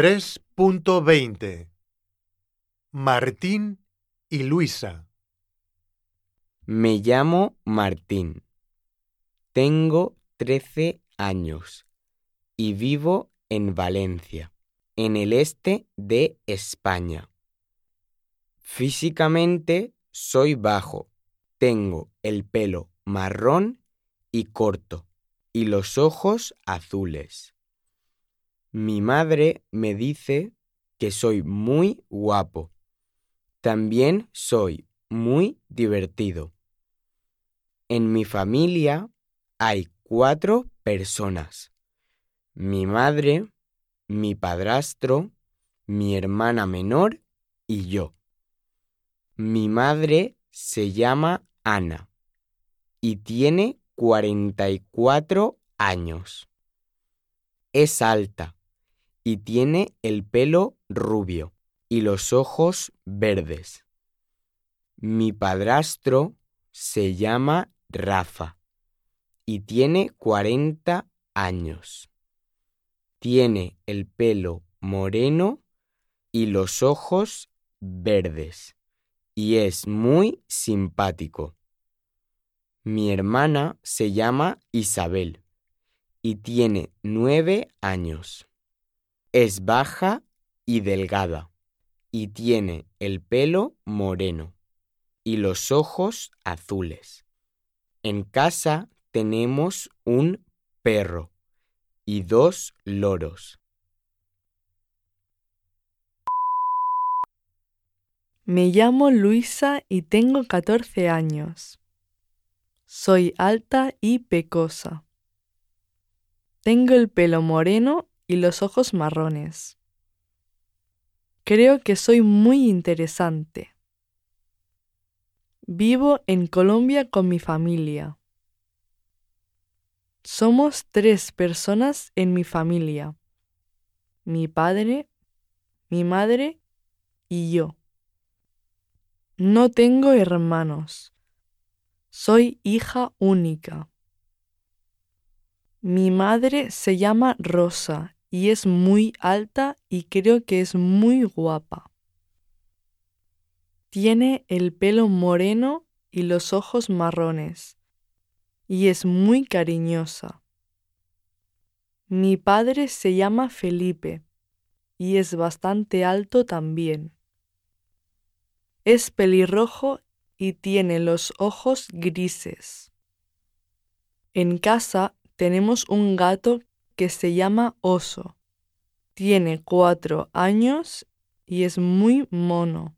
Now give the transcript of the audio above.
3.20 Martín y Luisa. Me llamo Martín. Tengo 13 años y vivo en Valencia, en el este de España. Físicamente soy bajo, tengo el pelo marrón y corto y los ojos azules. Mi madre me dice que soy muy guapo. También soy muy divertido. En mi familia hay cuatro personas. Mi madre, mi padrastro, mi hermana menor y yo. Mi madre se llama Ana y tiene 44 años. Es alta y tiene el pelo rubio y los ojos verdes. Mi padrastro se llama Rafa y tiene 40 años. Tiene el pelo moreno y los ojos verdes y es muy simpático. Mi hermana se llama Isabel y tiene nueve años. Es baja y delgada y tiene el pelo moreno y los ojos azules. En casa tenemos un perro y dos loros. Me llamo Luisa y tengo 14 años. Soy alta y pecosa. Tengo el pelo moreno y los ojos marrones. Creo que soy muy interesante. Vivo en Colombia con mi familia. Somos tres personas en mi familia. Mi padre, mi madre y yo. No tengo hermanos. Soy hija única. Mi madre se llama Rosa y es muy alta y creo que es muy guapa. Tiene el pelo moreno y los ojos marrones y es muy cariñosa. Mi padre se llama Felipe y es bastante alto también. Es pelirrojo y tiene los ojos grises. En casa tenemos un gato que se llama Oso. Tiene cuatro años y es muy mono.